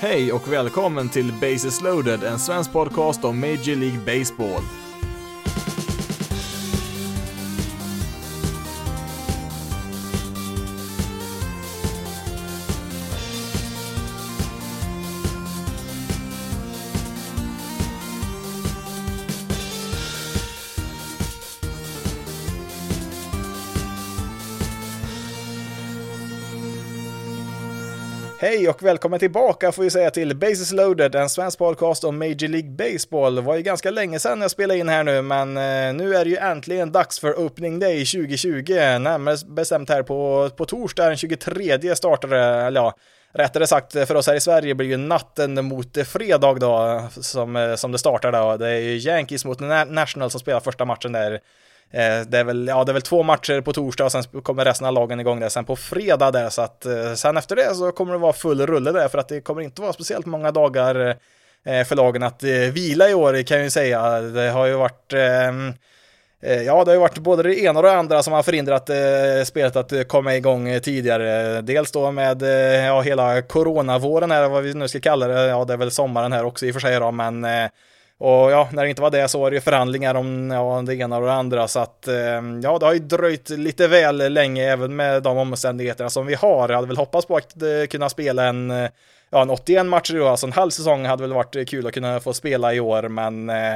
Hej och välkommen till Bases loaded, en svensk podcast om Major League Baseball. Hej och välkommen tillbaka får vi säga till Bases loaded, en svensk podcast om Major League Baseball. Det var ju ganska länge sedan jag spelade in här nu, men eh, nu är det ju äntligen dags för Opening Day 2020. Närmare bestämt här på, på torsdag den 23 startade, eller ja, rättare sagt för oss här i Sverige blir ju natten mot fredag då som, eh, som det startar då. Det är ju Yankees mot National som spelar första matchen där Eh, det är, väl, ja, det är väl två matcher på torsdag och sen kommer resten av lagen igång där sen på fredag där så att eh, sen efter det så kommer det vara full rulle där för att det kommer inte vara speciellt många dagar eh, för lagen att vila i år kan jag ju säga. Det har ju varit ehm, Ja, det har ju varit både det ena och det andra som har förhindrat spelet att komma igång tidigare. Dels då med ja, hela coronavåren här, vad vi nu ska kalla det. Ja, det är väl sommaren här också i och för sig då, men och ja, när det inte var det så var det ju förhandlingar om ja, det ena och det andra. Så att eh, ja, det har ju dröjt lite väl länge även med de omständigheterna som vi har. Jag hade väl hoppats på att eh, kunna spela en, eh, ja, en 81 matcher då, alltså en halv säsong hade väl varit kul att kunna få spela i år, men eh,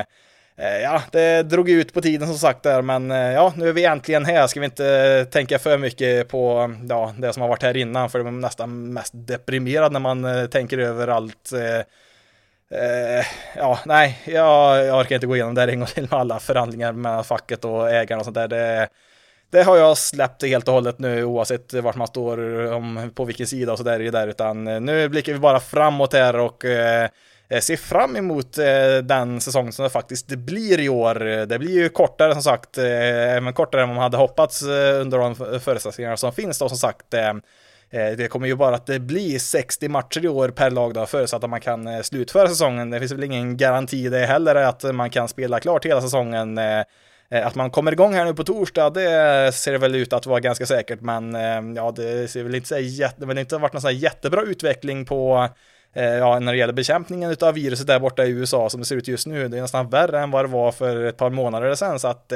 eh, Ja, det drog ut på tiden som sagt där, men ja, nu är vi äntligen här. Ska vi inte tänka för mycket på ja, det som har varit här innan, för det är nästan mest deprimerad när man tänker över allt Eh, Eh, ja, nej, jag, jag orkar inte gå igenom det här en gång till med alla förhandlingar med facket och ägarna och sånt där. Det, det har jag släppt helt och hållet nu oavsett vart man står, om, på vilken sida och så där, där utan eh, nu blickar vi bara framåt här och eh, eh, ser fram emot eh, den säsong som det faktiskt blir i år. Det blir ju kortare som sagt, eh, även kortare än man hade hoppats under de förutsättningar som finns då som sagt. Eh, det kommer ju bara att eh, bli 60 matcher i år per lag då, förutsatt att man kan eh, slutföra säsongen. Det finns väl ingen garanti det heller att man kan spela klart hela säsongen. Att man kommer igång här nu på torsdag, det ser väl ut att vara ganska säkert, men ja, det ser väl inte så jätte, det har inte varit någon sån här jättebra utveckling på ja, när det gäller bekämpningen av viruset där borta i USA som det ser ut just nu. Det är nästan värre än vad det var för ett par månader sedan, så att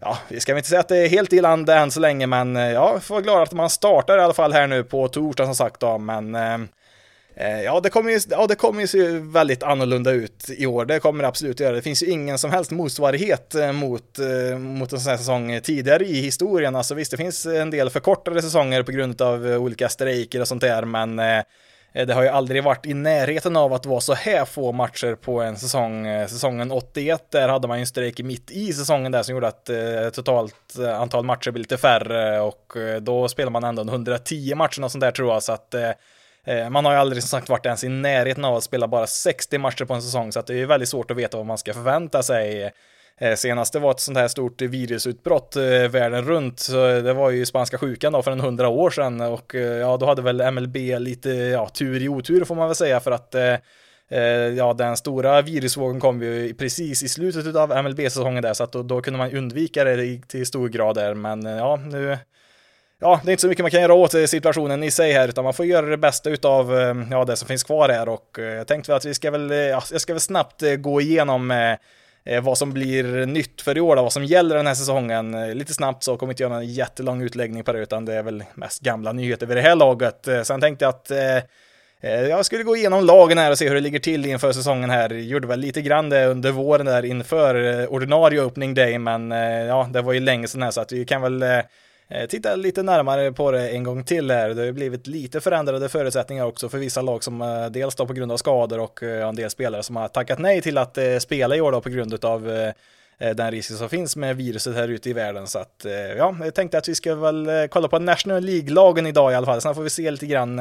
ja, vi ska väl inte säga att det är helt i land än så länge, men eh, ja, får vara glada att man startar i alla fall här nu på torsdag som sagt då, men eh, eh, Ja, det kommer ju, ja, det kommer ju se väldigt annorlunda ut i år. Det kommer det absolut göra. Det finns ju ingen som helst motsvarighet mot, mot en sån här säsong tidigare i historien. Alltså visst, det finns en del förkortade säsonger på grund av olika strejker och sånt där, men Eh, Eh, det har ju aldrig varit i närheten av att vara så här få matcher på en säsong. Eh, säsongen 81, där hade man ju en strejk mitt i säsongen där som gjorde att eh, totalt antal matcher blev lite färre och då spelar man ändå 110 matcher och sånt där tror jag. Så att man har ju aldrig som sagt varit ens i närheten av att spela bara 60 matcher på en säsong så att det är väldigt svårt att veta vad man ska förvänta sig. Eh, senast det var ett sånt här stort virusutbrott eh, världen runt, så det var ju spanska sjukan då för en hundra år sedan och eh, ja, då hade väl MLB lite ja, tur i otur får man väl säga för att ja, den stora virusvågen kom ju precis i slutet av MLB-säsongen där, så att då, då, kunde man undvika det till stor grad där, men ja, nu Ja, det är inte så mycket man kan göra åt situationen i sig här, utan man får göra det bästa utav ja, det som finns kvar här och jag tänkte väl att vi ska väl, ja, jag ska väl snabbt gå igenom Eh, Eh, vad som blir nytt för i år, då, vad som gäller den här säsongen. Eh, lite snabbt så kommer inte göra en jättelång utläggning på det, utan det är väl mest gamla nyheter vid det här laget. Eh, sen tänkte jag att jag skulle gå igenom lagen här och se hur det ligger till inför säsongen här. Gjorde väl lite grann det under våren där inför ordinarie opening day, men ja, det var ju länge sedan här så att vi kan väl Eh, Eh, titta lite närmare på det en gång till här. Det har ju blivit lite förändrade förutsättningar också för vissa lag som eh, dels då på grund av skador och eh, en del spelare som har tackat nej till att spela i år då på grund av den risken som finns med viruset här ute i världen. Så att ja, jag tänkte att vi ska väl kolla på National League-lagen idag i alla fall. Sen får vi se lite grann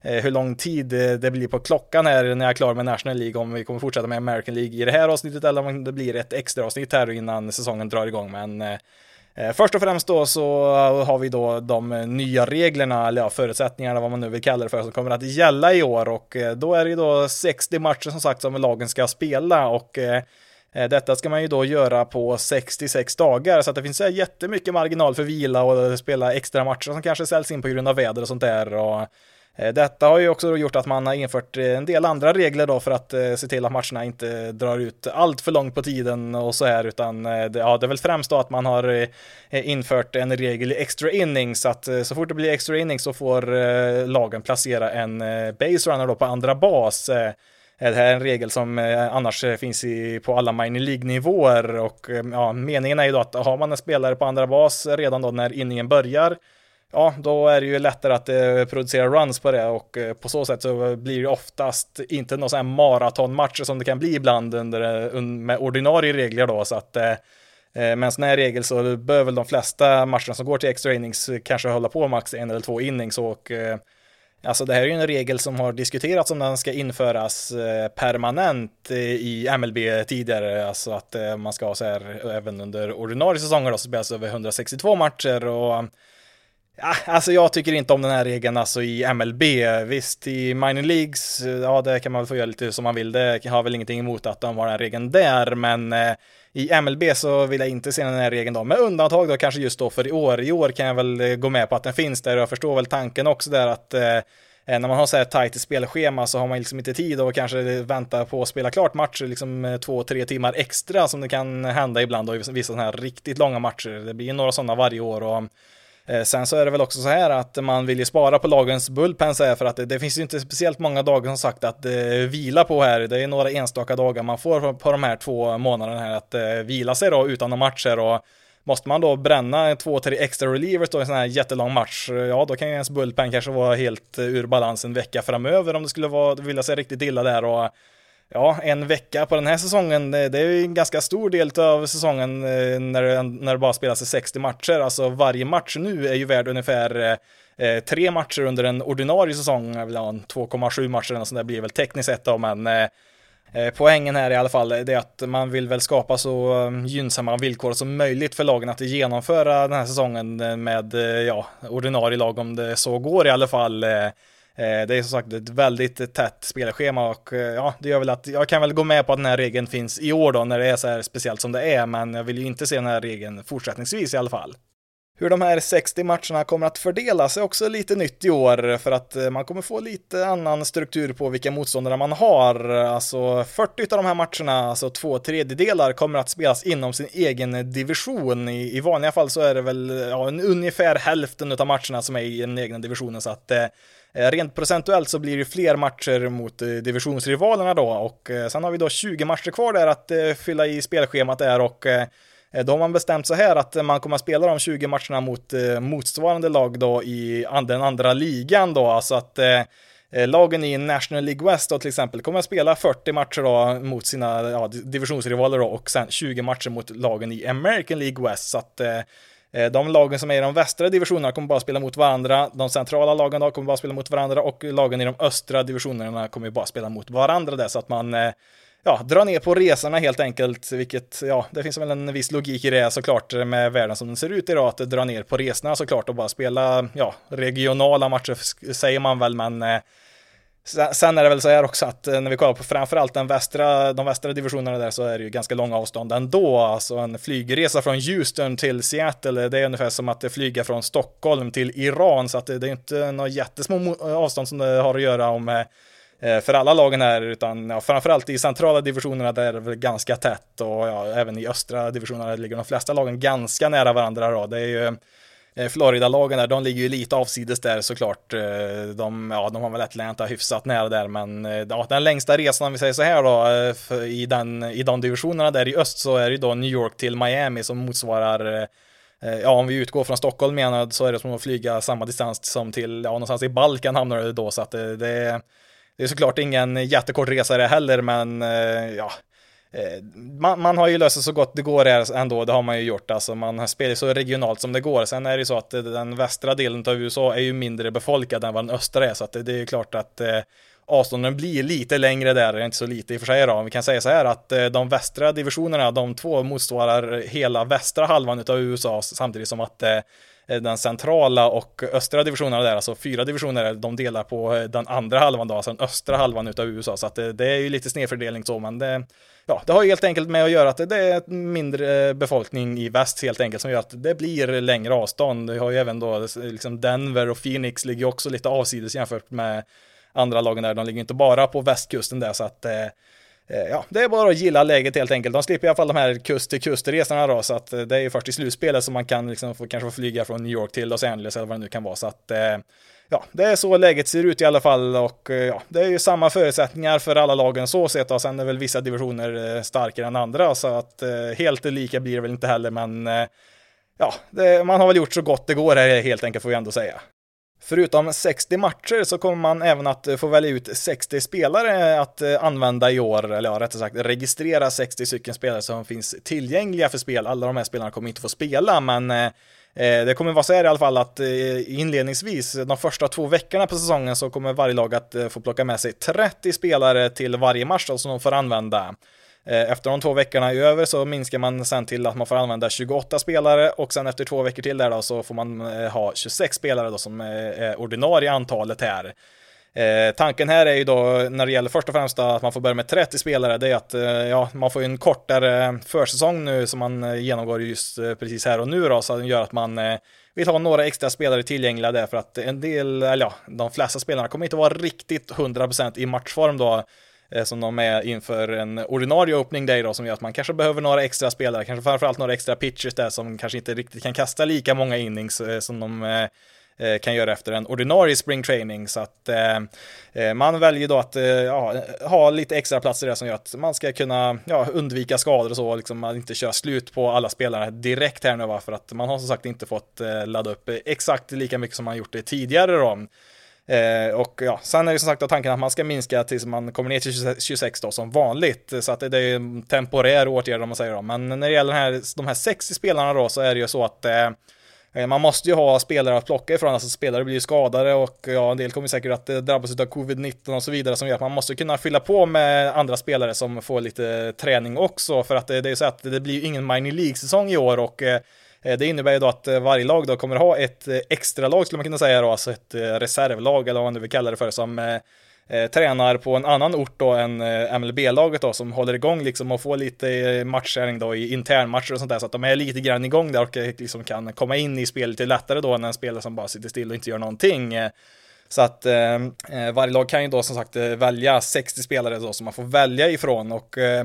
hur lång tid det blir på klockan här när jag är klar med National League, om vi kommer fortsätta med American League i det här avsnittet eller om det blir ett extra avsnitt här innan säsongen drar igång. Men Eh, först och främst då så har vi då de nya reglerna, eller ja, förutsättningarna vad man nu vill kalla det för, som kommer att gälla i år. Och eh, då är det ju då 60 matcher som sagt som lagen ska spela. Och eh, detta ska man ju då göra på 66 dagar. Så att det finns jättemycket marginal för vila och spela extra matcher som kanske säljs in på grund av väder och sånt där. Och Eh, detta har ju också gjort att man har infört eh, en del andra regler då för att eh, se till att matcherna inte drar ut allt för långt på tiden och så här, utan det, ja, det är väl främst då att man har infört en regel i extra innings, så att så fort det blir extra innings så får lagen placera en base runner då på andra bas. Det här är en regel som annars finns i, på alla minor League-nivåer och ja, meningen är ju då att har man en spelare på andra bas redan då när inningen börjar ja, då är det ju lättare att eh, producera runs på det och eh, på så sätt så blir det oftast inte någon sån här maratonmatcher som det kan bli ibland under, eh, med ordinarie regler då, så att eh, eh med en sån här regel så bör väl de flesta matcherna som går till extra innings kanske hålla på max en eller två innings och eh, Alltså det här är ju en regel som har diskuterats om den ska införas eh, permanent i MLB tidigare, alltså att man ska ha så här även under ordinarie säsonger då så spelas över 162 matcher och Ah, alltså jag tycker inte om den här regeln alltså i MLB. Visst, i minor leagues, eh, ja det kan man väl få göra lite som man vill. Det har väl ingenting emot att de har den här regeln där, men eh, i MLB så vill jag inte se den här regeln då, med undantag då kanske just då för i år. I år kan jag väl eh, gå med på att den finns där och jag förstår väl tanken också där att när man har så här tajt spelschema så har man liksom inte tid att kanske vänta på att spela klart matcher liksom två, tre timmar extra som det kan hända ibland då i vissa sådana här riktigt långa matcher. Det blir ju några sådana varje år och Eh, sen så är det väl också så här att man vill ju spara på lagens bullpens här för att det, det, finns ju inte speciellt många dagar som sagt att eh, vila på här. Det är några enstaka dagar man får på de här två månaderna här att eh, vila sig då utan några matcher och Måste man då bränna två, tre extra relievers då i en sån här jättelång match, ja då kan ju ens bullpen kanske vara helt eh, ur balans en vecka framöver om det skulle vara, vilja sig riktigt illa där och ja, en vecka på den här säsongen, eh, det är ju en ganska stor del av säsongen eh, när det, när det bara spelas 60 matcher. Alltså varje match nu är ju värd ungefär eh, tre matcher under en ordinarie säsong, 2,7 matcher eller sånt där blir väl tekniskt sett då, men Poängen här i alla fall är att man vill väl skapa så gynnsamma villkor som möjligt för lagen att genomföra den här säsongen med ja, ordinarie lag om det så går i alla fall. Eh, det är som sagt ett väldigt tätt spelschema och eh, ja, det gör väl att jag kan väl gå med på att den här regeln finns i år då när det är så här speciellt som det är, men jag vill ju inte se den här regeln fortsättningsvis i alla fall. Hur de här 60 matcherna kommer att fördelas är också lite nytt i år för att eh, man kommer få lite annan struktur på vilka motståndare man har. Alltså 40 av de här matcherna, alltså två tredjedelar, kommer att spelas inom sin egen division. I, i vanliga fall så är det väl ja, ungefär hälften av matcherna som är i den egna divisionen så att Eh, Eh, rent procentuellt så blir det fler matcher mot eh, divisionsrivalerna då och eh, sen har vi då 20 matcher kvar där att fylla i spelschemat där och då har man bestämt så här att man kommer att spela de 20 matcherna mot motsvarande lag då i den andra ligan då, alltså att lagen i National League West då till exempel kommer att spela 40 matcher då mot sina ja, divisionsrivaler då och sen 20 matcher mot lagen i American League West. Så att Eh, de lagen som är i de västra divisionerna kommer bara spela mot varandra. De centrala lagen då kommer bara spela mot varandra och lagen i de östra divisionerna kommer bara spela mot varandra där så att man eh, ja, drar ner på resorna helt enkelt, vilket, ja, det finns väl en viss logik i det såklart med världen som den ser ut idag, att dra ner på resorna såklart och bara spela, ja, regionala matcher säger man väl, men eh, Sen är det väl så här också att eh, när vi kollar på framförallt den västra, de västra divisionerna där så är det ju ganska långa avstånd ändå. Alltså en flygresa från Houston till Seattle, det är ungefär som att flyga från Stockholm till Iran, så att det, är inte några jättesmå avstånd som det har att göra om eh, eh, för alla lagen här, utan ja, framförallt i centrala divisionerna där är det väl ganska tätt och ja, även i östra divisionerna ligger de flesta lagen ganska nära varandra då. Det är ju Eh, Florida-lagen där, de ligger ju lite avsides där såklart. Eh, de, ja, de har väl Atlanta hyfsat nära där, men eh, ja, den längsta resan, om vi säger så här då, i, den, i de divisionerna där i öst så är det ju då New York till Miami som motsvarar Ja, om vi utgår från Stockholm menar så är det som att flyga samma distans som till, ja, någonstans i Balkan hamnar det då, så att det, det, det är såklart ingen jättekort resa det heller, men ja, Eh, man, man, har ju löst det så gott det går ändå, det har man ju gjort. Alltså man spelar så regionalt som det går. Sen är det ju så att eh, den västra delen av USA är ju mindre befolkad än vad den östra är, så att det, det är klart att eh, avstånden blir lite längre där, inte så lite i och för sig då. Vi kan säga så här att eh, de västra divisionerna, de två motsvarar hela västra halvan av USA, samtidigt som att eh, Eh, den centrala och östra divisionerna där, alltså fyra divisioner, de delar på eh, den andra halvan då, alltså den östra halvan utav USA, så att det, det är ju lite snedfördelning så, men det, ja, det har ju helt enkelt med att göra att det är mindre eh, befolkning i väst helt enkelt som gör att det blir längre avstånd. Vi har ju även då liksom Denver och Phoenix ligger också lite avsides jämfört med andra lagen där. De ligger inte bara på västkusten där så att eh, Eh, ja, det är bara att gilla läget helt enkelt. De slipper i alla fall de här kust till kust-resorna då, så att eh, det är ju först i slutspelet som man kan liksom få, kanske få flyga från New York till Los Angeles eller vad det nu kan vara. Så att eh, ja, det är så läget ser ut i alla fall och ja, det är ju samma förutsättningar för alla lagen så sett och sen är väl vissa divisioner starkare än andra så att helt lika blir det väl inte heller men ja, det, man har väl gjort så gott det går här helt enkelt får vi ändå säga. Förutom 60 matcher så kommer man även att eh, få välja ut 60 spelare att eh, använda i år, eller ja, rättare sagt registrera 60 stycken spelare som finns tillgängliga för spel. Alla de här spelarna kommer inte få spela, men eh, det kommer vara så här i alla fall att inledningsvis, de första två veckorna på säsongen så kommer varje lag att få plocka med sig 30 spelare till varje match som de får använda. Eh, efter de två veckorna är över så minskar man sen till att man får använda 28 spelare och sen efter två veckor till där då så får man eh, ha 26 spelare då som eh, är ordinarie antalet här. Eh, tanken här är ju då när det gäller först och främst att man får börja med 30 spelare, det är att eh, ja, man får en kortare försäsong nu som man genomgår just eh, precis här och nu då, så det gör att man vill ha några extra spelare tillgängliga där för att en del, eller ja, de flesta spelarna kommer inte vara riktigt 100% i matchform då Eh, som de är inför en ordinarie opening day då som gör att man kanske behöver några extra spelare, kanske framförallt några extra pitchers där som kanske inte riktigt kan kasta lika många innings eh, som de eh, kan göra efter en ordinarie spring training så att eh, man väljer då att eh, ja, ha lite extra platser där som gör att man ska kunna ja, undvika skador och så, liksom man inte kör slut på alla spelare direkt här nu va, för att man har som sagt inte fått eh, ladda upp exakt lika mycket som man gjort det tidigare då. Eh, och ja, sen är det som sagt tanken att man ska minska tills man kommer ner till 26 då som vanligt. Så att det är en temporär åtgärd om man säger då. Men när det gäller den här, de här 60 spelarna då så är det ju så att eh, eh, man måste ju ha spelare att plocka ifrån, alltså spelare blir ju skadade och ja, en del kommer säkert att eh, drabbas av covid-19 och så vidare som gör att man måste kunna fylla på med andra spelare som får lite träning också för att det, det är ju så att det blir ingen minor League-säsong i år och Eh, Eh, det innebär ju då att eh, varje lag då kommer ha ett eh, extra lag skulle man kunna säga då, alltså ett reservlag eller vad man nu vill kalla det för, som eh, tränar på en annan ort då än eh, MLB-laget då, som håller igång liksom och får lite matchträning då i internmatcher och sånt där, så att de är lite grann igång där och liksom kan komma in i spelet lite lättare då än en spelare som bara sitter still och inte gör någonting. Så att eh, varje lag kan ju då som sagt välja 60 spelare då som man får välja ifrån och Eh,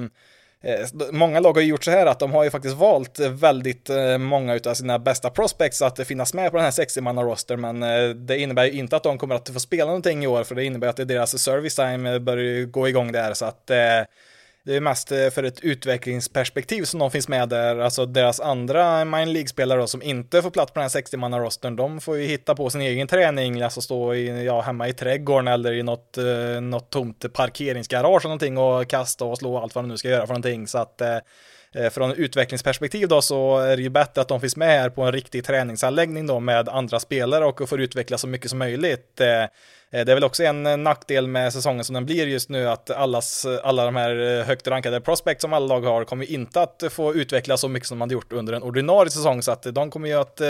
Eh, många lag har ju gjort så här att de har ju faktiskt valt eh, väldigt eh, många av sina bästa prospects att finnas med på den här 60-manna roster, men det innebär ju inte att de kommer att få spela någonting i år, för det innebär att deras service time börjar gå igång där, så att det är mest eh, för ett utvecklingsperspektiv som de finns med där. Alltså deras andra mind League-spelare som inte får plats på den här 60-manna-rostern, de får ju hitta på sin egen träning, alltså stå i, ja, hemma i trädgården eller i något, eh, något tomt parkeringsgarage eller någonting och kasta och slå allt vad de nu ska göra för någonting. Så att eh, eh från utvecklingsperspektiv då så är det ju bättre att de finns med här på en riktig träningsanläggning då med andra spelare och får utveckla så mycket som möjligt. Eh, Eh, det är väl också en eh, nackdel med säsongen som den blir just nu att allas, eh, alla de här högt rankade prospects som alla lag har kommer inte att få utvecklas så mycket som man hade gjort under en ordinarie säsong. Så att de kommer ju att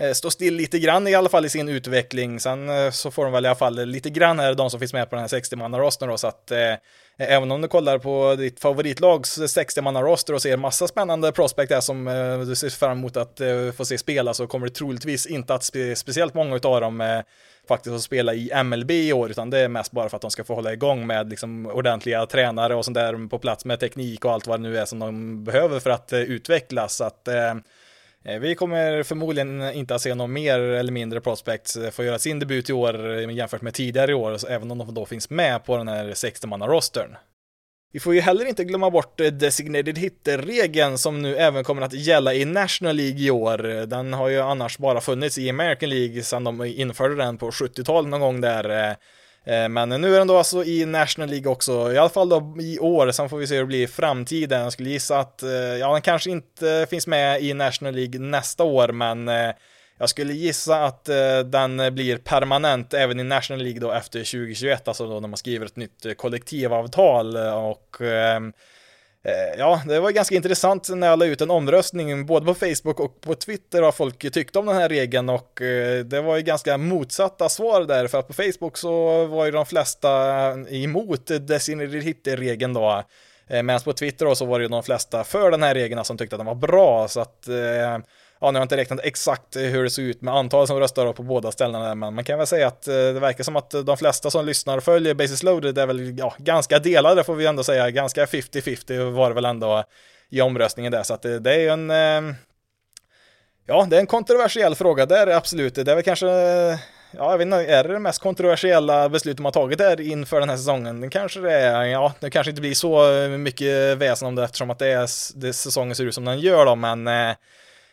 Eh, stå still lite grann i alla fall i sin utveckling. Sen eh, så får de väl i alla fall lite grann här de som finns med på den här 60-manna-rosten då så att eh, Även om du kollar på ditt favoritlags 60-manna-roster och ser massa spännande prospect där som du ser fram emot att få se spela så kommer det troligtvis inte att spe speciellt många av dem faktiskt att spela i MLB i år, utan det är mest bara för att de ska få hålla igång med liksom ordentliga tränare och sånt där på plats med teknik och allt vad det nu är som de behöver för att utvecklas. Så att eh, Eh, vi kommer förmodligen inte att se någon mer eller mindre prospects eh, få göra sin debut i år eh, jämfört med tidigare i år, även om de då finns med på den här 60-manna-rostern. Vi får ju heller inte glömma bort designated hitter-regeln som nu även kommer att gälla i National League i år. Den har ju annars bara funnits i American League sedan de införde den på 70-talet någon gång där. Eh, men nu är den då alltså i National League också, i alla fall då i år, sen får vi se hur det blir i framtiden. Jag skulle gissa att, eh, ja, den kanske inte finns med i National League nästa år, men eh, jag skulle gissa att den blir permanent även i National League då efter 2021, alltså då när man skriver ett nytt kollektivavtal och ehm, Eh, ja, det var ganska intressant när jag la ut en omröstning både på Facebook och på Twitter vad folk tyckte om den här regeln och eh, det var ju ganska motsatta svar där för att på Facebook så var ju de flesta emot designated hit-regeln då. Eh, medan på Twitter då så var det ju de flesta för den här regeln som tyckte att den var bra så att ja, nu har jag inte räknat exakt hur det såg ut med antalet som röstar på båda ställena, men man kan väl säga att eh, det verkar som att de flesta som lyssnar och följer Basis Loaded är väl ja, ganska delade får vi ändå säga, ganska 50-50 var det väl ändå i omröstningen där, så att det, det är ju en eh, Ja, det är en kontroversiell fråga, det är det absolut. Det är väl kanske, ja, jag vet inte, är det det mest kontroversiella beslutet man tagit där inför den här säsongen? Det kanske det är, ja, det kanske inte blir så mycket väsen om det eftersom att det är, det säsongen ser ut som den gör då, men Eh,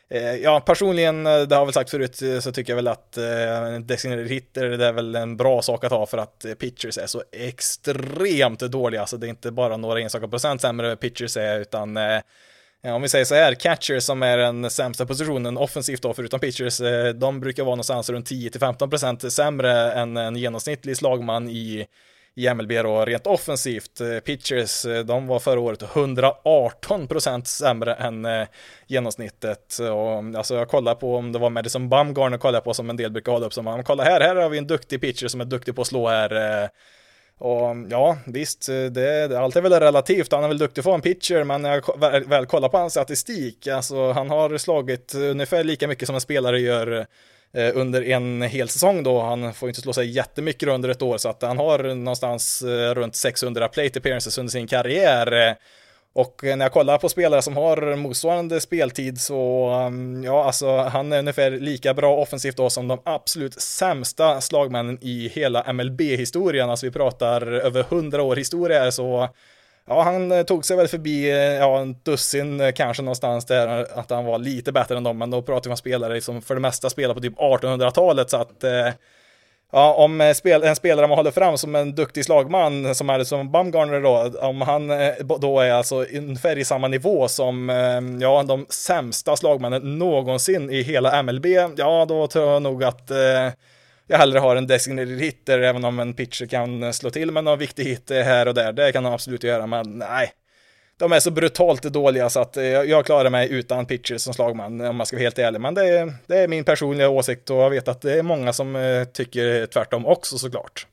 Eh, ja, personligen, eh, det har jag väl sagt förut, eh, så tycker jag väl att eh, designated hitter, det är väl en bra sak att ha för att pitchers är så extremt dåliga, alltså det är inte bara några enstaka procent sämre pitchers är, utan eh, om vi säger så här, catchers som är den sämsta positionen offensivt då, förutom pitchers, de brukar vara någonstans runt 10-15% sämre än en genomsnittlig slagman i i MLB då, rent offensivt. Eh, pitchers, eh, de var förra året 118 procent sämre än eh, genomsnittet. Och, mm, alltså jag kollar på om det var Madison Bumgarner kollar på som en del brukar hålla upp som, kolla här, här har vi en duktig pitcher som är duktig på att slå här. Och mm, ja, visst, det, allt är väl relativt. Han är väl duktig på en pitcher, men när jag väl kollar på hans statistik, alltså han har slagit ungefär lika mycket som en spelare gör Eh, under en hel säsong då. Han får inte slå sig jättemycket under ett år så att han har någonstans eh, runt 600 plate appearances under sin karriär. Eh, och när jag kollar på spelare som har motsvarande speltid så, mm, ja, alltså han är ungefär lika bra offensivt då som de absolut sämsta slagmännen i hela MLB-historien. Alltså vi pratar över 100 år historia här så Ja, han eh, tog sig väl förbi eh, ja, en dussin eh, kanske någonstans där att han var lite bättre än dem, men då pratar vi om spelare som för det mesta spelar på typ 1800-talet så att Ja, om spel, en spelare man håller fram som en duktig slagman som är som Bumgarner då, om han då är alltså ungefär i samma nivå som ja, de sämsta slagmännen någonsin i hela MLB, ja då tror jag nog att jag hellre har en designated hitter, även om en pitcher kan eh, slå till med någon viktig hit eh, här och där. Det kan de absolut göra, men nej. De är så brutalt dåliga så att eh, jag klarar mig utan pitchers som slagman, om man ska vara helt ärlig. Men det är, det är min personliga åsikt och jag vet att det är många som tycker tvärtom också såklart.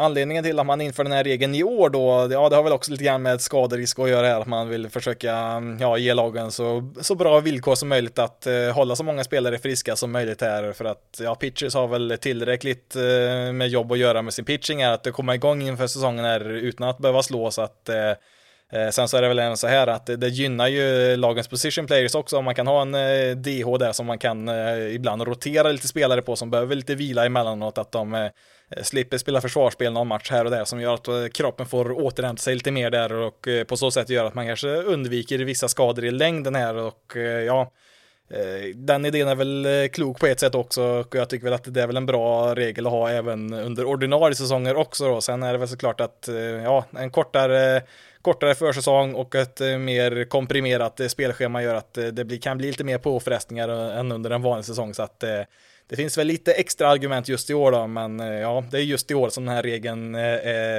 Anledningen till att man inför den här regeln i år då, ja det har väl också lite grann med skaderisk att göra här, att man vill försöka ja, ge lagen så, så bra villkor som möjligt att eh, hålla så många spelare friska som möjligt här. För att ja, pitchers har väl tillräckligt eh, med jobb att göra med sin pitching här, att komma igång inför säsongen här utan att behöva slå så att eh, Eh, sen så är det väl även så här att det, gynnar ju lagens position players också om man kan ha en eh, DH där som man kan eh, ibland rotera lite spelare på som behöver lite vila emellanåt att de slipper spela försvarsspel någon match här och där som gör att kroppen får återhämta sig lite mer där och på så sätt gör att man kanske undviker vissa skador i längden här och ja, den idén är väl klok på ett sätt också och jag tycker väl att det är väl en bra regel att ha även under ordinarie säsonger också då. Sen är det väl såklart att ja, en kortare kortare försäsong och ett eh, mer komprimerat eh, spelschema gör att eh, det kan bli lite mer påfrestningar än under en vanlig säsong så att det finns väl lite extra argument just i år då, men ja, det är just i år som den här regeln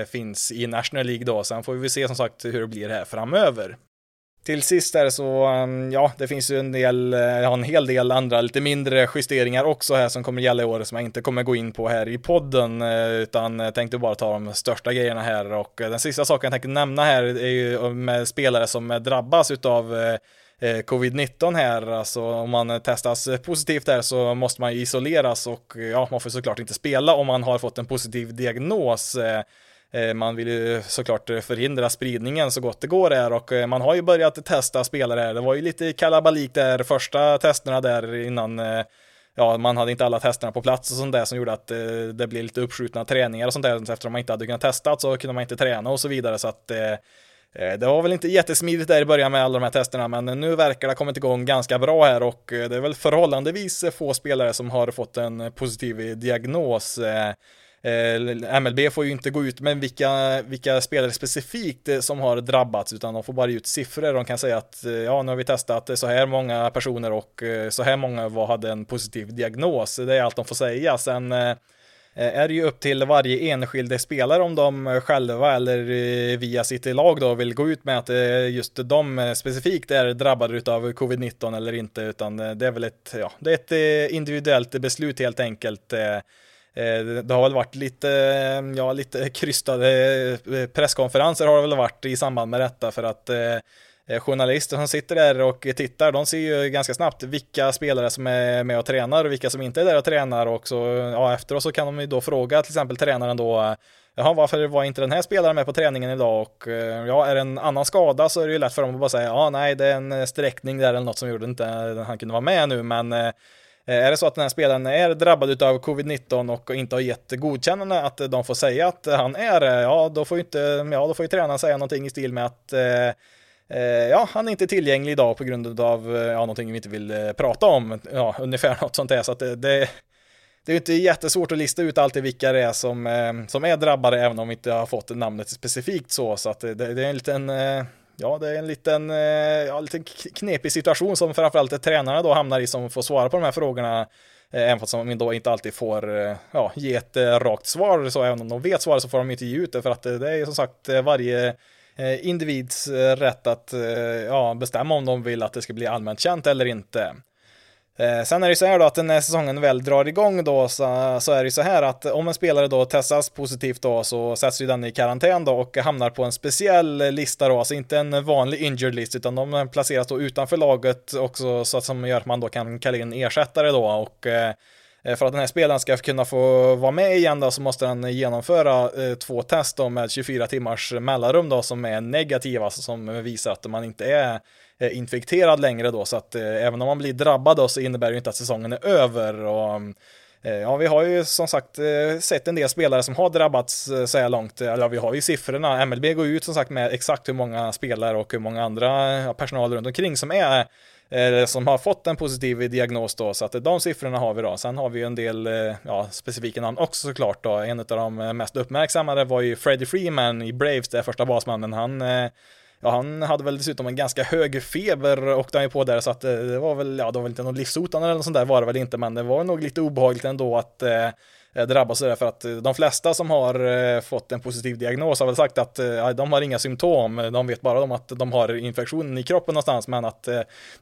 finns i National League då. Sen får vi se som sagt hur det blir här framöver. Till sist är det så, um, ja, det finns ju en del, eh, ja, en hel del andra lite mindre justeringar också här som kommer gälla i år som jag inte kommer gå in på här i podden, eh, utan tänkte bara ta de största grejerna här och eh, den sista saken jag tänkte nämna här är ju med spelare som drabbas utav covid-19 här, alltså om man testas positivt där så måste man isoleras och ja, man får såklart inte spela om man har fått en positiv diagnos. Eh, man vill ju såklart eh, förhindra spridningen så gott det går här och eh, man har ju börjat testa spelare här. Det var ju lite kalabalik där första testerna där innan ja, man hade inte alla testerna på plats och sånt där som gjorde att det blev lite uppskjutna träningar och sånt där. Eftersom man inte hade kunnat testa så kunde man inte träna och så vidare så att Eh, det var väl inte jättesmidigt där i början med alla de här testerna, men nu verkar det ha kommit igång ganska bra här och det är väl förhållandevis få spelare som har fått en positiv diagnos. Eh, MLB får ju inte gå ut med vilka, vilka spelare specifikt eh, som har drabbats, utan de får bara ut siffror. De kan säga att eh, ja, nu har vi testat eh, så här många personer och så här många var, hade en positiv diagnos. Det är allt de får säga. Sen är det ju upp till varje enskild spelare om de själva eller via sitt lag då vill gå ut med att just de specifikt är drabbade av covid-19 eller inte, utan det är väl ett, ja, det är ett individuellt beslut helt enkelt. Eh, det har väl varit lite, eh, ja, lite krystade eh, presskonferenser har det väl varit i samband med detta för att journalister som sitter där och tittar, de ser ju ganska snabbt vilka spelare som är med och tränar och vilka som inte är där och tränar och så, ja, efteråt så kan de ju då fråga till exempel tränaren då, jaha, varför var inte den här spelaren med på träningen idag? Och ja, är det en annan skada så är det ju lätt för dem att bara säga, ja, nej, det är en sträckning där eller något som gjorde inte han kunde vara med nu, men Eh, är det så att den här spelaren är drabbad av covid-19 och inte har gett godkännande att de får säga att han är det, ja då får ju inte, ja då får ju tränaren säga någonting i stil med att Eh, eh ja, han är inte tillgänglig idag på grund av ja, någonting vi inte vill prata om. Ja, ungefär något sånt där. Så att det, det, det är inte jättesvårt att lista ut alltid vilka det är som, som är drabbade, även om vi inte har fått namnet specifikt så. Så att det, det är en liten, ja, det är en liten, eh, ja, liten knepig situation som framförallt tränarna då hamnar i som får svara på de här frågorna. Eh, även fast de då inte alltid får eh, ja, ge ett rakt svar, så även om de vet svaret så får de inte ge ut det för att det är som sagt varje individs rätt att ja, bestämma om de vill att det ska bli allmänt känt eller inte. Eh, sen är det så här då att när säsongen väl drar igång då så, så, är det ju så här att om en spelare då testas positivt då så sätts ju den i karantän då och hamnar på en speciell lista då, alltså inte en vanlig injured list utan de placeras då utanför laget också så att som gör att man då kan kalla in ersättare då. Och Eh, för att den här spelaren ska kunna få vara med igen då så måste den genomföra eh, två test då med 24 timmars mellanrum då som är negativa, alltså som visar att man inte är Eh, infekterad längre då så att eh, även om man blir drabbad då så innebär det ju inte att säsongen är över och eh, Ja, vi har ju som sagt sett en del spelare som har drabbats så här långt. Ja, vi har ju siffrorna. MLB går ut som sagt med exakt hur många spelare och hur många andra personal runt omkring som är som har fått en positiv diagnos då, så att de siffrorna har vi då. Sen har vi ju en del ja, specifika namn också såklart då. En av de mest uppmärksammade var ju Freddie Freeman i Braves, det första basmannen. Han eh, Ja, han hade väl dessutom en ganska hög feber och han ju på där så att eh, det var väl, ja, det var väl inte någon livshotande eller något sånt där var det väl inte, men det var nog lite obehagligt ändå att eh, drabbas av det för att eh, de flesta som har eh, fått en positiv diagnos har väl sagt att de har inga symptom, de vet bara om att de har infektionen i kroppen någonstans men att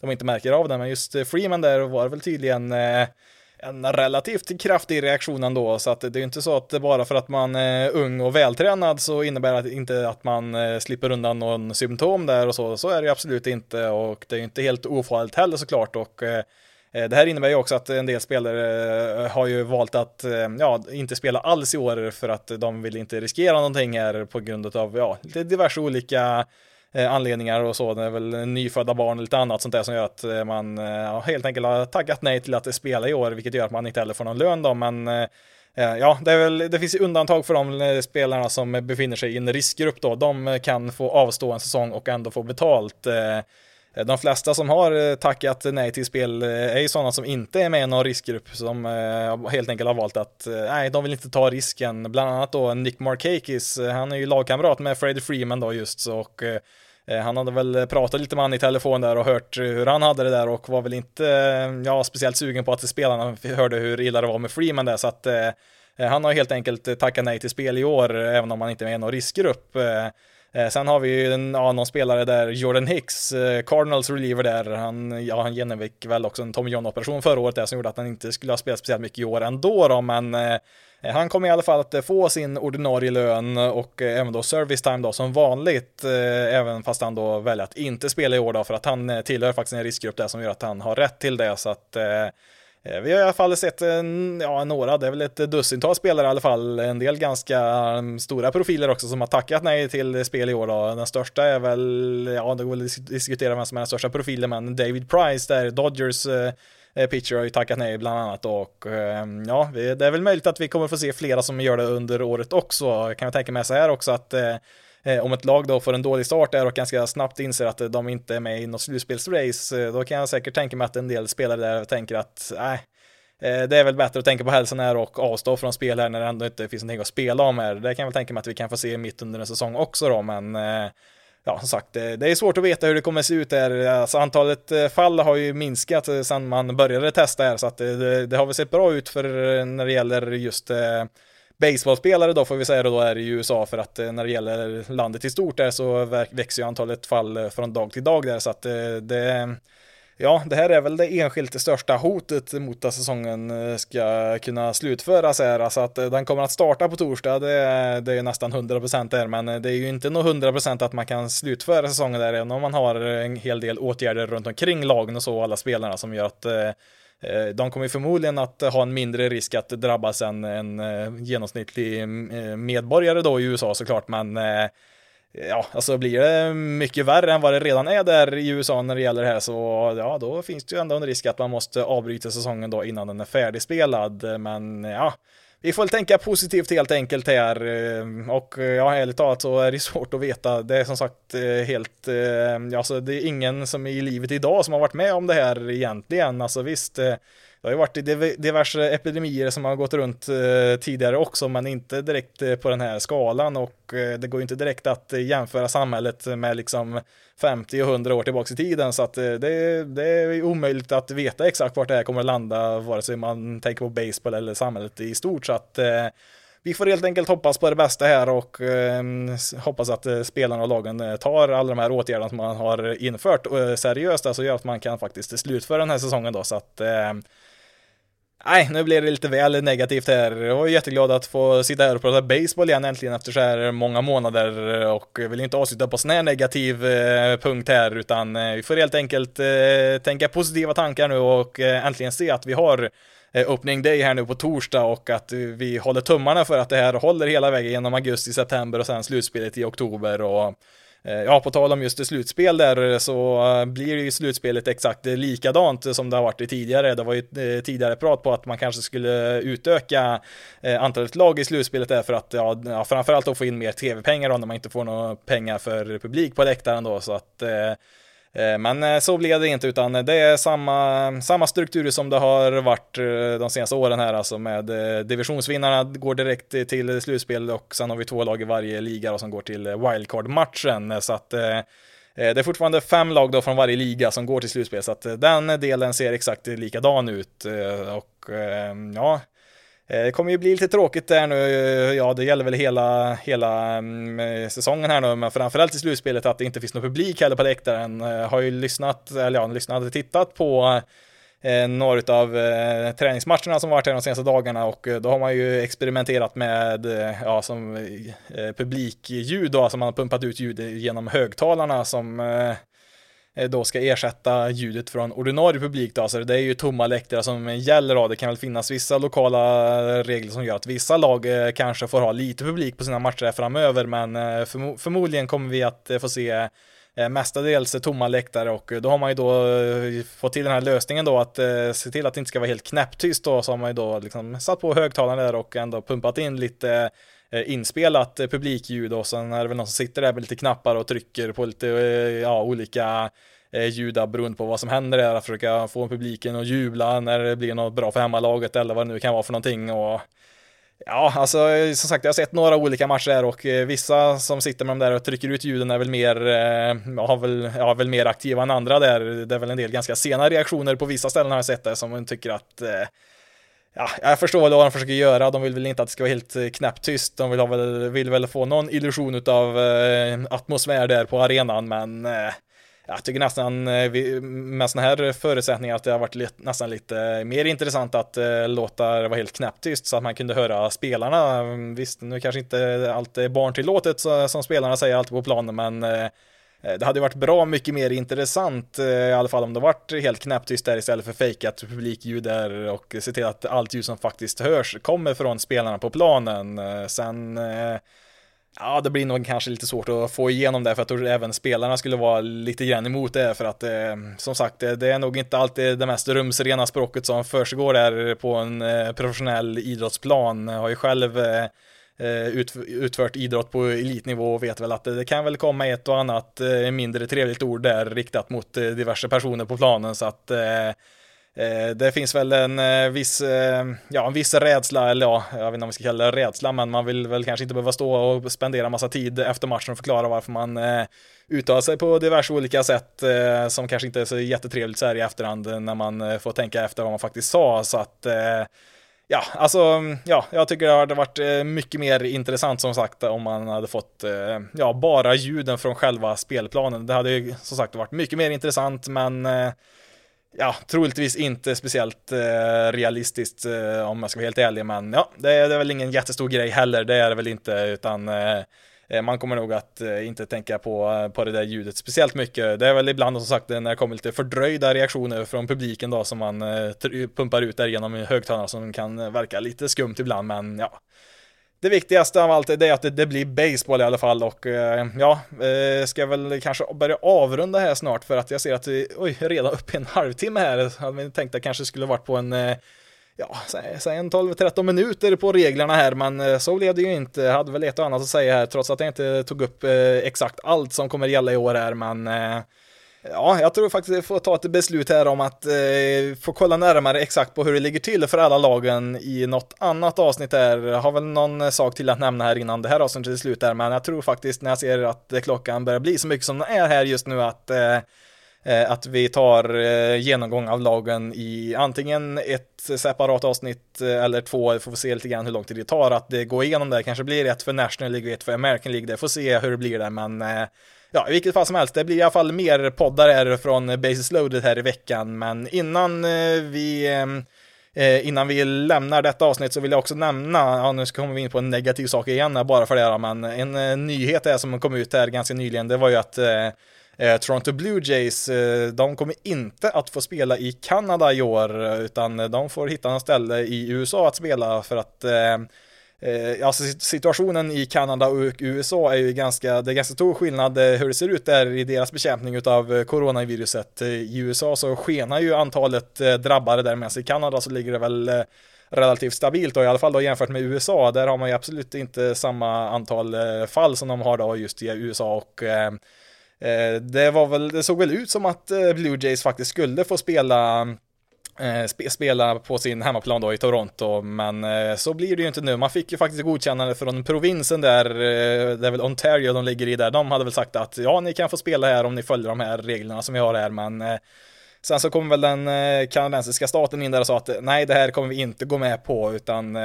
de inte märker av det. Men just Freeman där var väl tydligen en relativt kraftig reaktion ändå, så att det är inte så att bara för att man är ung och vältränad så innebär det inte att man eh, slipper undan någon symptom där och så. Så är det absolut inte och det är inte helt ofarligt heller såklart och eh, eh, det här innebär ju också att en del spelare har ju valt att ja, inte spela alls i år för att de vill inte riskera någonting här på grund av ja, diverse olika Eh, anledningar och så. Det är väl nyfödda barn och lite annat sånt där som gör att eh, man eh, ja, helt enkelt har taggat nej till att spela i år, vilket gör att man inte heller får någon lön då, men Ja, det, är väl, det finns undantag för de spelarna som befinner sig i en riskgrupp då. De kan få avstå en säsong och ändå få betalt. Eh, de flesta som har eh, tackat nej till spel eh, är ju sådana som inte är med i någon riskgrupp som helt enkelt har valt att nej, de vill inte ta risken. Bland annat då Nick Markakis, han är ju lagkamrat med Freddie Freeman då just så och han hade väl pratat lite med han i telefon där och hört hur han hade det där och var väl inte ja, speciellt sugen på att spelarna hörde hur illa det var med Freeman där så att han har helt enkelt tackat nej till spel i år även om han inte är med i någon riskgrupp. Eh, sen har vi ju en, ja, någon spelare där, Jordan Hicks, eh, Cardinals reliever där, han, ja, han genomgick väl också en Tommy John-operation förra året där som gjorde att han inte skulle ha spelat speciellt mycket i år ändå då, men eh, han kommer i alla fall att eh, få sin ordinarie lön och eh, även då service time då som vanligt, eh, även fast han då väljer att inte spela i år då, för att han tillhör faktiskt en riskgrupp där som gör att han har rätt till det, så att Eh, Eh, vi har i alla fall sett en, ja, några, det är väl ett dussintal spelare i alla fall, en del ganska mm, stora profiler också som har tackat nej till spel i år då. Den största är väl, ja det går väl att diskutera vem som är den största profilen, men David Price där, Dodgers eh, eh, pitcher har ju tackat nej bland annat och ehm, ja, det är väl möjligt att vi kommer få se flera som gör det under året också. Jag kan jag tänka mig så här också att Eh, om ett lag då får en dålig start där och ganska snabbt inser att eh, de inte är med i något slutspelsrace, eh, då kan jag säkert tänka mig att en del spelare där tänker att nej, eh, det är väl bättre att tänka på hälsan här och avstå från spel här när det ändå inte finns någonting att spela om här. Det kan jag väl tänka mig att vi kan få se mitt under en säsong också då, men ja, som sagt, det är svårt att veta hur det kommer att se ut där. Alltså, antalet fall har ju minskat sedan man började testa här, så att det, det har väl sett bra ut för när det gäller just baseballspelare då får vi säga då är det i USA för att eh, när det gäller landet i stort där så växer ju antalet fall eh, från dag till dag där så att eh, det Ja, det här är väl det enskilt största hotet mot att säsongen ska kunna slutföras här. Alltså att den kommer att starta på torsdag, det är, det är nästan 100% där, men det är ju inte nog 100% att man kan slutföra säsongen där, även om man har en hel del åtgärder runt omkring lagen och så, alla spelarna som gör att Eh, de kommer förmodligen att eh, ha en mindre risk att drabbas än en eh, genomsnittlig mm, medborgare då i USA såklart, men ja, alltså blir det mycket värre än vad det redan är där i USA när det gäller det här så ja, då finns det ju ändå en risk att man måste avbryta säsongen då innan den är färdigspelad. Men ja, vi får väl tänka positivt helt enkelt här eh, och eh, ja, ärligt talat så är det svårt att veta. Det är som sagt eh, helt, alltså det är ingen som är i livet idag som har varit med om det här egentligen. Alltså visst, det har ju varit diverse epidemier som har gått runt eh, tidigare också, men inte direkt eh, på den här skalan. Och eh, det går ju inte direkt att jämföra samhället med liksom 50 och 100 år tillbaka i tiden, så att det, det är omöjligt att veta exakt vart det här kommer att landa, vare sig man tänker på baseball eller samhället i stort, så att vi får helt enkelt hoppas på det bästa här och eh, hoppas att eh, spelarna och lagen tar alla de här åtgärderna som man har infört eh, seriöst, alltså gör att man kan faktiskt slutföra den här säsongen då, så att Nej, nu blir det lite väl negativt här. Jag var jätteglad att få sitta här och prata baseball igen äntligen efter så här många månader och vill inte avsluta på sån här negativ eh, punkt här utan eh, vi får helt enkelt eh, tänka positiva tankar nu och äntligen se att vi har opening öppning day här nu på torsdag och att vi håller tummarna för att det här håller hela vägen genom augusti, september och sen slutspelet i oktober och Eh, ja, på tal om just det slutspel där så eh, blir ju slutspelet exakt likadant som det har varit tidigare. Det var ju eh, tidigare prat på att man kanske skulle utöka antalet lag i slutspelet där för att ja, framförallt då få in mer tv-pengar då när man inte får några pengar för publik på läktaren då så att Eh, Eh, men eh, så blev det inte, utan det är samma, samma struktur som det har varit eh, de senaste åren här, alltså med divisionsvinnarna går direkt till slutspel och sen har vi två lag i varje liga som går till wildcard-matchen. Så att det är fortfarande fem lag då från varje liga som går till slutspel, så att den delen ser exakt likadan ut. Och ja, Eh, det kommer ju bli lite tråkigt där nu, ja det gäller väl hela, hela mm, säsongen här nu, men framförallt i slutspelet att det inte finns någon publik heller på läktaren. Jag har ju lyssnat, eller ja, lyssnat, tittat på eh, några av träningsmatcherna som varit här de senaste dagarna och då har man ju experimenterat med ja, som publikljud då, alltså man har pumpat ut ljud genom högtalarna som Eh, då ska ersätta ljudet från ordinarie publik då, så det är ju tomma läktare som gäller då. Det kan väl finnas vissa lokala regler som gör att vissa lag eh, kanske får ha lite publik på sina matcher framöver, men eh, förmo förmodligen kommer vi att få se mestadels tomma läktare och då har man ju då fått till den här lösningen då att se till att det inte ska vara helt knäpptyst då så har man ju då liksom satt på högtalarna där och ändå pumpat in lite Eh, inspelat eh, publikljud och sen är det väl någon som sitter där med lite knappar och trycker på lite eh, ja, olika ljud beroende på vad som händer där, att försöka få publiken att jubla när det blir något bra för hemmalaget eller vad det nu kan vara för någonting och Ja, alltså som sagt, jag har sett några olika matcher här och vissa som sitter med de där och trycker ut ljuden är väl mer, har väl, ja, väl mer aktiva än andra där. Det är väl en del ganska sena reaktioner på vissa ställen har jag sett där som man tycker att ja, jag förstår vad de försöker göra. De vill väl inte att det ska vara helt eh, knäpptyst. De vill, ha väl, vill väl få någon illusion av eh, atmosfär där på arenan, men eh, jag tycker nästan eh, med sådana här förutsättningar att det har varit lite, nästan lite mer intressant att eh, låta det vara helt knäpptyst så att man kunde höra spelarna. Visst, nu kanske inte allt är barntillåtet så, som spelarna säger alltid på planen, men Eh, Eh, det hade varit bra mycket mer intressant, eh, i alla fall om det varit helt knäpptyst där istället för fejkat publikljud där och se till att allt ljud som faktiskt hörs kommer från spelarna på planen. Eh, sen Ja, det blir nog kanske lite svårt att få igenom det för att även spelarna skulle vara lite grann emot det för att som sagt det är nog inte alltid det mest rumsrena språket som försiggår där på en professionell idrottsplan. Jag har ju själv Eh, Eh, utfört idrott på elitnivå och vet väl att det kan väl komma ett och annat eh, mindre trevligt ord där riktat mot eh, diverse personer på planen så att det finns väl en viss, ja, en viss rädsla, eller ja, jag vet inte om vi ska kalla det rädsla, men man vill väl kanske inte behöva stå och spendera massa tid efter matchen och förklara varför man uttalar sig på diverse olika sätt som kanske inte är så jättetrevligt så här i efterhand när man får tänka efter vad man faktiskt sa. Så att Ja, alltså, ja, jag tycker det hade varit eh, mycket mer intressant som sagt om man hade fått, eh, ja, bara ljuden från själva spelplanen. Det hade ju som sagt varit mycket mer intressant, men eh, ja, troligtvis inte speciellt eh, realistiskt eh, om jag ska vara helt ärlig, men ja, det är, det är väl ingen jättestor grej heller, det är det väl inte, utan eh, eh Eh, man kommer nog att eh, inte tänka på, eh, på det där ljudet speciellt mycket. Det är väl ibland som sagt när det kommer lite fördröjda reaktioner från publiken då som man pumpar ut där genom högtalarna som kan verka lite skumt ibland, men ja, det viktigaste av allt är att det, det, blir baseball i alla fall och ja, ska jag väl kanske börja avrunda här snart för att jag ser att vi, oj, redan uppe i en halvtimme här. Hade vi tänkt att det kanske skulle varit på en ja, säg en 12-13 minuter på reglerna här, men eh, så blev det ju inte. Jag hade väl ett och annat att säga här, trots att jag inte tog upp eh, exakt allt som kommer gälla i år här, men eh, Ja, jag tror faktiskt vi får ta ett beslut här om att eh, få kolla närmare exakt på hur det ligger till för alla lagen i något annat avsnitt här. Jag har väl någon sak till att nämna här innan det här avsnittet är slut där, men jag tror faktiskt när jag ser att klockan börjar bli så mycket som den är här just nu att eh Eh, att vi tar eh, genomgång av lagen i antingen ett separat avsnitt eh, eller två, vi får se lite grann hur lång tid det tar att det går igenom det. Kanske blir ett för National League och ett för American League, det får se hur det blir där, men ja, i vilket fall som helst, det blir i alla fall mer poddar här från Basis Loaded här i veckan, men innan vi Innan vi lämnar detta avsnitt så vill jag också nämna, ja nu kommer vi in på en negativ sak igen bara för det här, men en nyhet är som kom ut här ganska nyligen, det var ju att eh, Toronto Blue Jays, eh, de kommer inte att få spela i Kanada i år, eh, utan eh, de får hitta något ställe i USA att spela för att eh, eh alltså situationen i Kanada och USA är ju ganska, det är ganska stor skillnad hur det ser ut där i deras bekämpning av coronaviruset. I USA så skenar ju antalet drabbade där, medan i Kanada så ligger det väl relativt stabilt och i alla fall då jämfört med USA, där har man ju absolut inte samma antal fall som de har då just i USA och Eh, det var väl, det såg väl ut som att eh, Blue Jays faktiskt skulle få spela eh, spela på sin hemmaplan då i Toronto, men så blir det ju inte nu. Man fick ju faktiskt godkännande från provinsen där, det är väl Ontario de ligger i där. De hade väl sagt att ja, ni kan få spela här om ni följer de här reglerna som vi har här, men sen så kom väl den kanadensiska staten in där och sa att nej, det här kommer vi inte gå med på, utan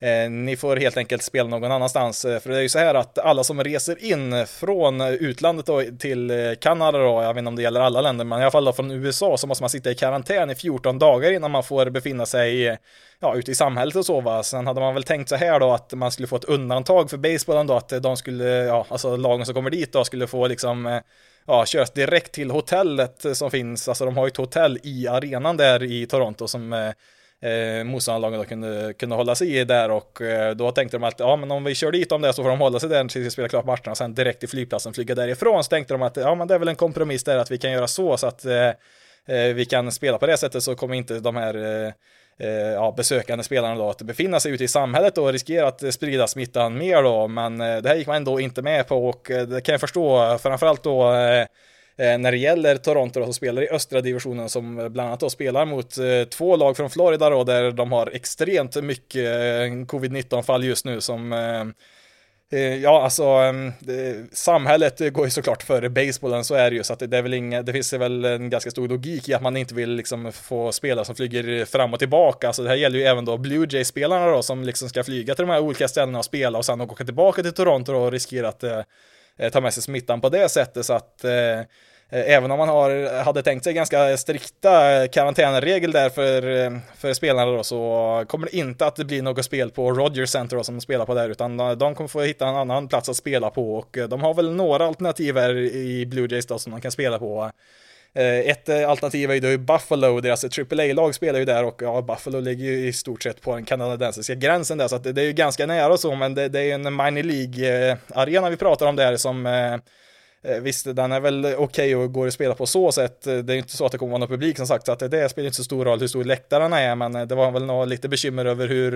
Eh, ni får helt enkelt spela någon annanstans. Eh, för det är ju så här att alla som reser in från utlandet då till eh, Kanada då, jag vet inte om det gäller alla länder, men i alla fall då från USA så måste man sitta i karantän i 14 dagar innan man får befinna sig eh, ja, ute i samhället och så va. Sen hade man väl tänkt så här då att man skulle få ett undantag för basebollen då, att de skulle, ja, alltså lagen som kommer dit då skulle få liksom ja, köras direkt till hotellet som finns, alltså de har ju ett hotell i arenan där i Toronto som eh, motståndarlagen då kunde, kunde hålla sig i där och eh, då tänkte de att ja men om vi kör dit om det så får de hålla sig där tills vi spelar klart matcherna. Och sen direkt till flygplatsen flyga därifrån så tänkte de att ja men det är väl en kompromiss där att vi kan göra så så att eh, eh vi kan spela på det sättet så kommer inte de här eh, eh, ja, besökande spelarna då att befinna sig ute i samhället och riskera att sprida smittan mer då. Men eh, det här gick man ändå inte med på och det kan jag förstå framförallt då Eh, när det gäller Toronto som spelar i östra divisionen som eh, bland annat då spelar mot eh, två lag från Florida då, där de har extremt mycket covid-19 fall just nu som Ja, alltså ehm, samhället går ju såklart före basebollen, så är det ju, så att det är väl inga, det finns väl en ganska stor logik i att man inte vill liksom få spelare som flyger fram och tillbaka, alltså det här gäller ju även då Blue Jays-spelarna då, som liksom ska flyga till de här olika ställena och spela och sen åka tillbaka till Toronto och riskera att Eh, ta med sig smittan på det sättet, så att eh, även om man har, hade tänkt sig ganska strikta karantänregler där för, eh, för spelarna då, så kommer det inte att bli något spel på Rogers Center då, som de spelar på där, utan de kommer få hitta en annan plats att spela på och de har väl några alternativ här i Blue Jays då som man kan spela på. Eh, ett eh, alternativ är ju då Buffalo, deras AAA-lag spelar ju där och ja, Buffalo ligger ju i stort sett på den kanadensiska gränsen där, så att det, det är ju ganska nära och så, men det, det är ju en minor League-arena eh, vi pratar om där som visst, den är väl okej okay och går att spela på så sätt. Det är ju inte så att det kommer vara någon publik som sagt, så att det spelar inte så stor roll hur stor läktaren är, men det var väl nog lite bekymmer över hur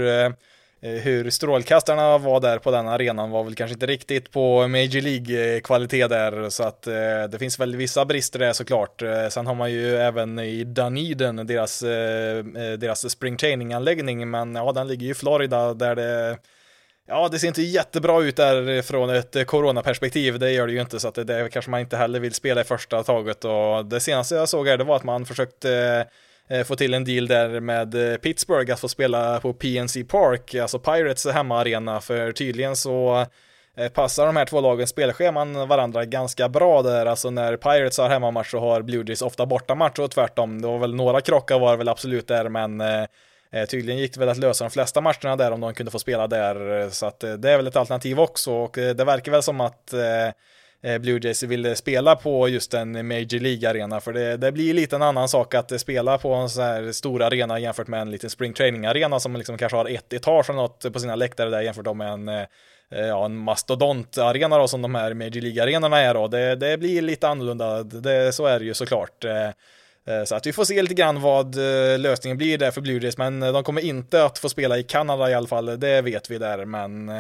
Eh, hur strålkastarna var där på den arenan var väl kanske inte riktigt på Major League-kvalitet där, så att eh, det finns väl vissa brister där såklart. Eh, sen har man ju även i Dunedin, deras, deras spring training-anläggning, men ja, den ligger ju i Florida där det Ja, det ser inte jättebra ut där från ett coronaperspektiv, det gör det ju inte, så att det, det kanske man inte heller vill spela i första taget. Och det senaste jag såg här, det var att man försökte eh, Eh, få till en deal där med eh, Pittsburgh att få spela på PNC Park, alltså Pirates hemmaarena, för tydligen så eh, passar de här två lagens spelscheman varandra ganska bra där, alltså när Pirates har hemmamatch så har Blue Jays ofta bortamatch och tvärtom. Det var väl några krockar var väl absolut där, men tydligen gick det väl att lösa de flesta matcherna där om de kunde få spela där, så att det är väl ett alternativ också och det verkar väl som att Eh, Blue Jays vill spela på just en Major League-arena, för det, det, blir lite en annan sak att spela på en sån här stor arena jämfört med en liten spring training-arena som liksom kanske har ett etage eller något på sina läktare där jämfört med en eh, ja, en mastodont-arena då som de här Major League-arenorna är då. Det, det blir lite annorlunda, det, så är det ju såklart. Eh, så att vi får se lite grann vad lösningen blir där för Blue Jays, men de kommer inte att få spela i Kanada i alla fall, det vet vi där, men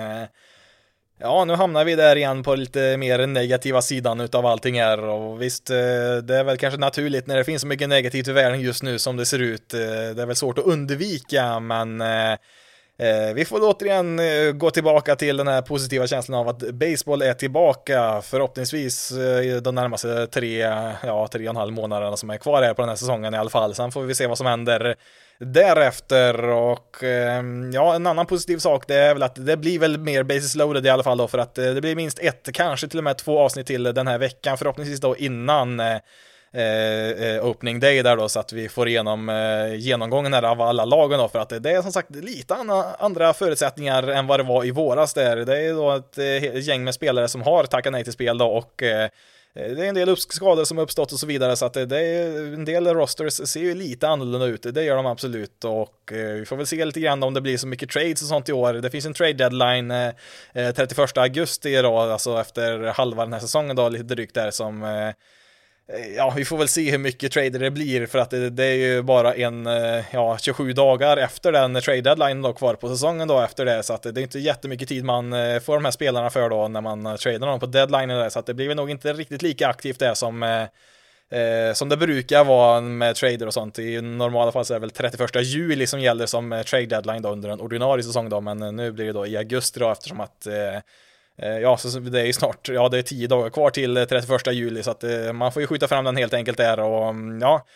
Ja, nu hamnar vi där igen på lite mer negativa sidan utav allting här och visst, eh, det är väl kanske naturligt när det finns så mycket negativt i världen just nu som det ser ut. Eh, det är väl svårt att undvika, men eh, Eh, vi får återigen eh, gå tillbaka till den här positiva känslan av att baseball är tillbaka förhoppningsvis eh, de närmaste tre, ja, tre och en halv månaderna som är kvar här på den här säsongen i alla fall. Sen får vi se vad som händer därefter och ehm, ja, en annan positiv sak det är väl att det blir väl mer basis loaded i alla fall då för att eh, det blir minst ett, kanske till och med två avsnitt till den här veckan förhoppningsvis då innan eh, Eh, eh, opening day där då så att vi får igenom eh, genomgången här av alla lagen då för att det är som sagt lite andra förutsättningar än vad det var i våras där. Det är då ett, eh, gäng med spelare som har tackat nej till spel då och eh, eh, det är en del skador som uppstått och så vidare så att det är en del rosters ser ju lite annorlunda ut. Det gör de absolut och vi får väl se lite grann om det blir så mycket trades och sånt i år. Det finns en trade deadline 31 augusti då, alltså efter halva den här säsongen då, lite drygt där som Eh, Eh, ja, vi får väl se hur mycket trader det blir för att det, det, är ju bara en, eh, ja, 27 dagar efter den trade deadline då kvar på säsongen då efter det så att det är inte jättemycket tid man eh, får de här spelarna för då när man tradar dem på deadline där så att det blir väl nog inte riktigt lika aktivt det som eh, som det brukar vara med trader och sånt. I normala fall så är det väl 31 juli som gäller som trade deadline då under en ordinarie säsong då men nu blir det då i augusti då eftersom att Eh, Eh, ja, så det är ju snart, ja det är tio dagar kvar till eh, 31 juli så att eh, man får ju skjuta fram den helt enkelt där och mm, ja.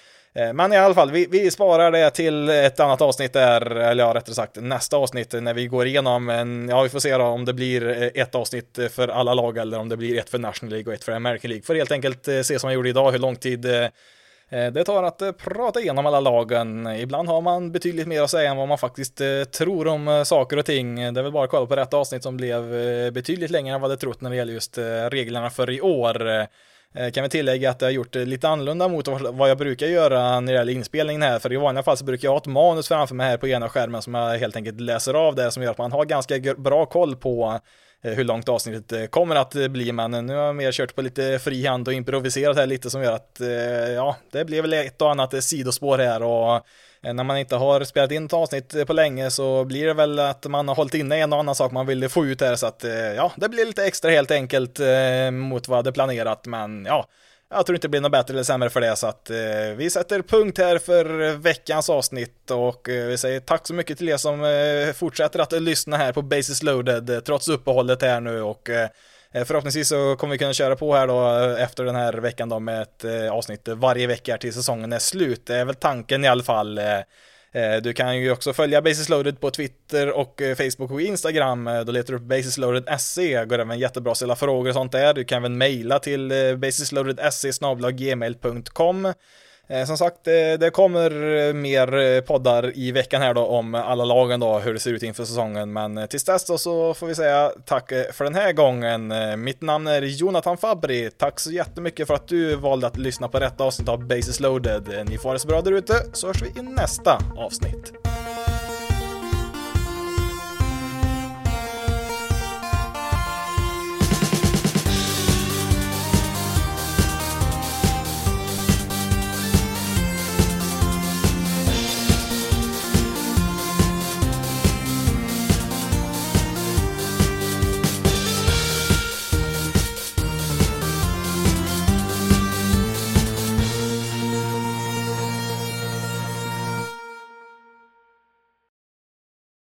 Men i alla fall, vi, vi sparar det till ett annat avsnitt där, eller ja, rättare sagt nästa avsnitt när vi går igenom en, ja vi får se då om det blir ett avsnitt för alla lag eller om det blir ett för National League och ett för American League. Får helt enkelt se som jag gjorde idag hur lång tid Eh, det tar att eh, prata igenom alla lagen. Ibland har man betydligt mer att säga än vad man faktiskt eh, tror om saker och ting. Det är väl bara att kolla på rätt avsnitt som blev betydligt längre än vad det trott när det gäller just reglerna för i år. Kan vi tillägga att jag har gjort det lite annorlunda mot vad jag brukar göra när det gäller inspelningen här, för i vanliga fall så brukar jag ha ett manus framför mig här på ena skärmen som jag helt enkelt läser av där som gör att man har ganska bra koll på Eh, hur långt avsnittet eh, kommer att eh, bli, men nu har jag mer kört på lite frihand och improviserat här lite som gör att, ja, det blir väl ett och annat sidospår här och när man inte har spelat in ett avsnitt på länge så blir det väl att man har hållit inne en och annan sak man vill få ut här så att, ja, det blir lite extra helt enkelt mot vad jag hade planerat, men ja, jag tror inte det blir något bättre eller sämre för det så att eh, vi sätter punkt här för veckans avsnitt och eh, vi säger tack så mycket till er som eh, fortsätter att lyssna här på Basis loaded eh, trots uppehållet här nu och eh, eh, Förhoppningsvis så kommer vi kunna köra på här då eh, efter den här veckan då med ett avsnitt varje vecka till säsongen är slut. Det är väl tanken i alla fall. Eh, du kan ju också följa Basis Loaded på Twitter och eh, Facebook och Instagram. Eh, då letar du upp basisloaded.se, går även jättebra att ställa frågor och sånt där. Du kan även mejla till basisloaded.se gmail.com Eh, som sagt, eh, det kommer eh, mer poddar i veckan här då om alla lagen då, hur det ser ut inför säsongen. Men tills dess då så får vi säga tack för den här gången. Mitt namn är Jonathan Fabri. Tack så jättemycket för att du valde att lyssna på rätt avsnitt av Basis loaded. Ni får ha det så bra där ute, så hörs vi i nästa avsnitt.